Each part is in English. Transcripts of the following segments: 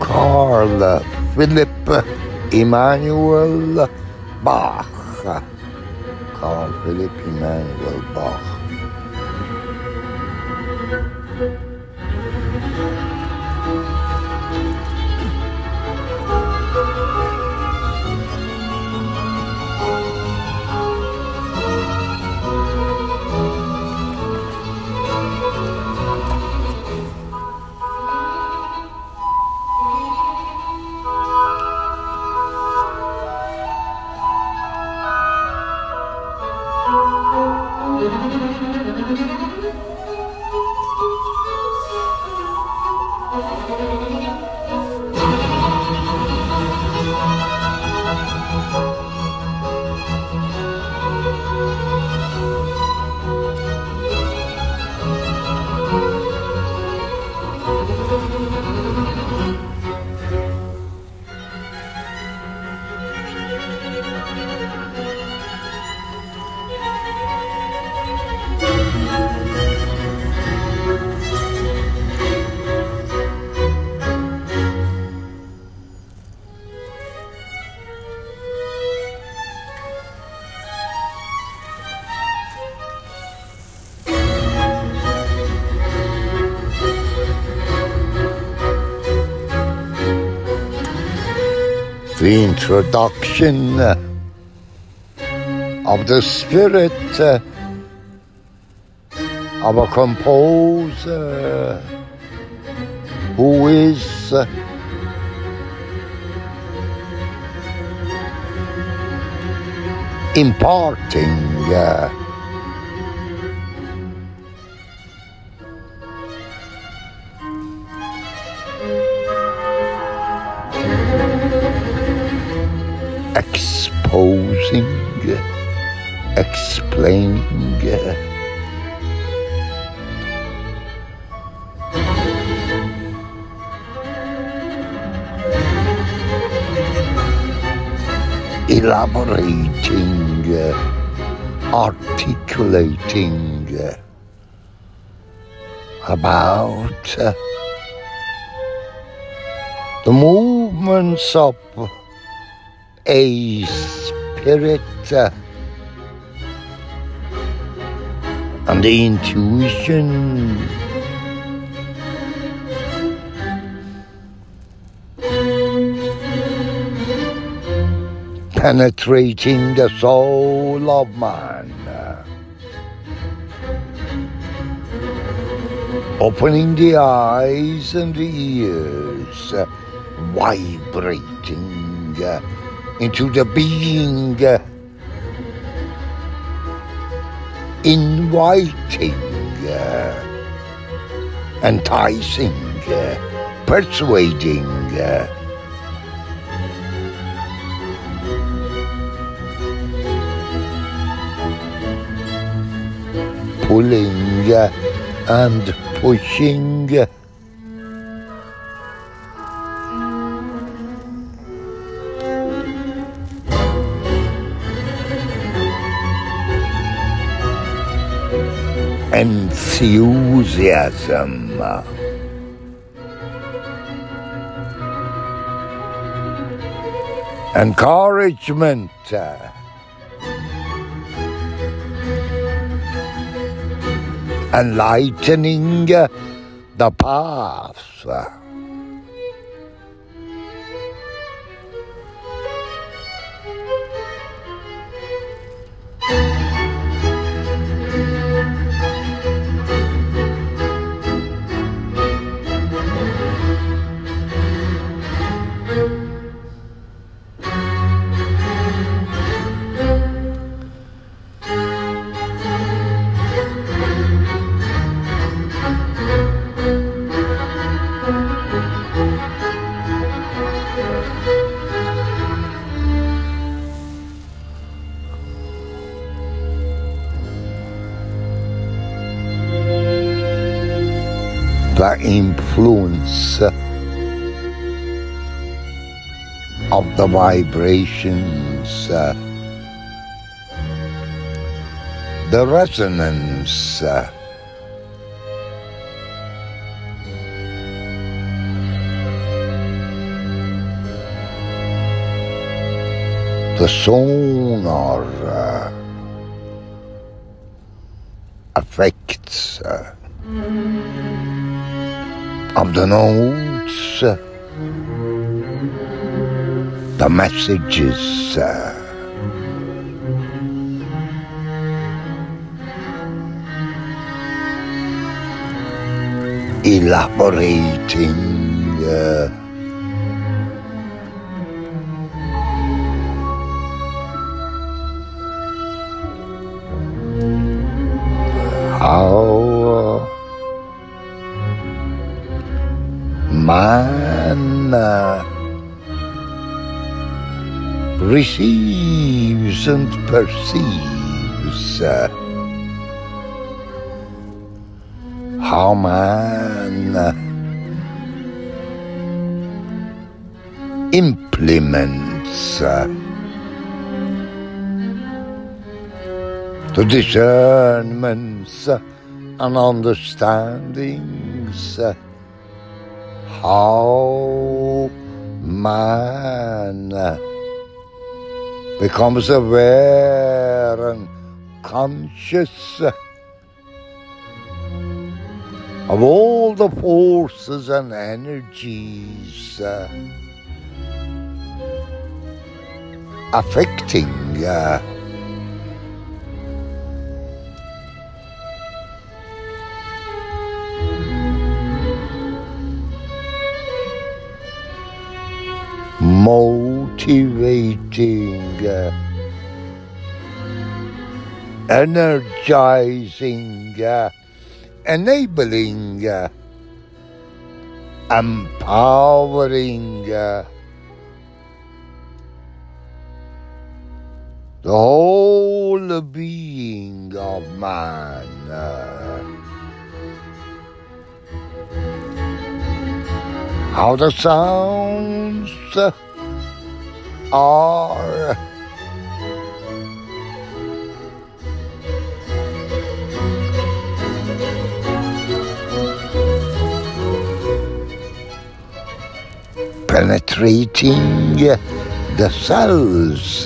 Carl Philipp Emanuel Bach. Carl Philipp Emanuel Bach. The introduction of the spirit of a composer who is imparting uh, exposing, explaining. Elaborating, articulating about the movements of a spirit uh, and the intuition. Penetrating the soul of man. Opening the eyes and the ears. Vibrating uh, into the being. Inviting, enticing, persuading. Pulling and pushing enthusiasm. Encouragement. Enlightening the path. The influence of the vibrations, the resonance, the sonar uh, effects uh, of the notes, uh, the messages. Elaborating receives and perceives how man uh, implements uh, the discernments uh, and understandings how man becomes aware and conscious. Of all the forces and energies uh, affecting uh, motivating, energizing, enabling, empowering the whole being of man. how the sounds are penetrating the cells.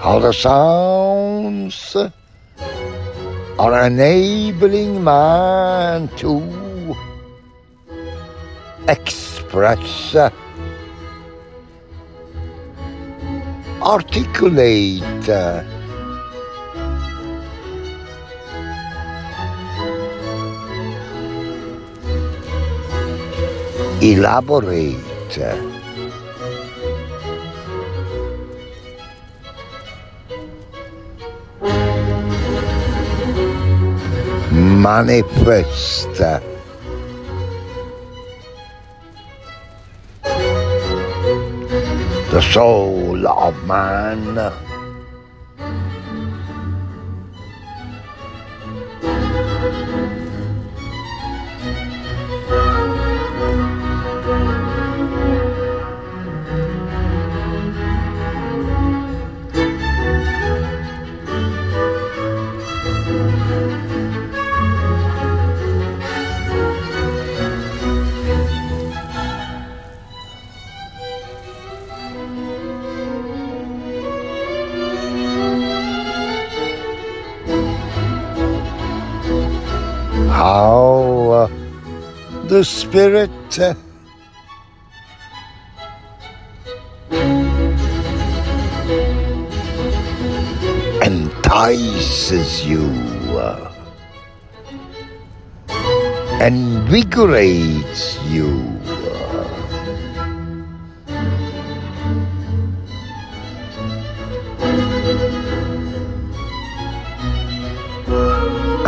How the sounds are enabling man to express, uh, articulate, uh, elaborate. uh, the soul of man. Spirit entices you, invigorates you.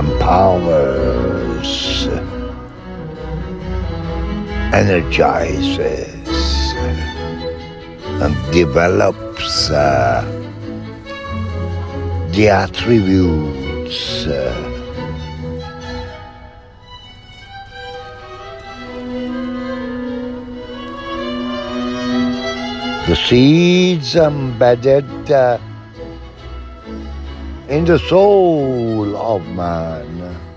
empowers, energizes, and develops uh, the attributes uh, the seeds embedded uh, in the soul of man.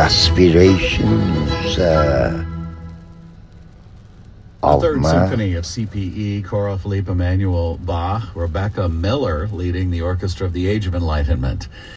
Aspirations uh, The Third. Symphony of CPE, Carl Philipp Emanuel Bach, Rebecca Miller leading the Orchestra of the Age of Enlightenment.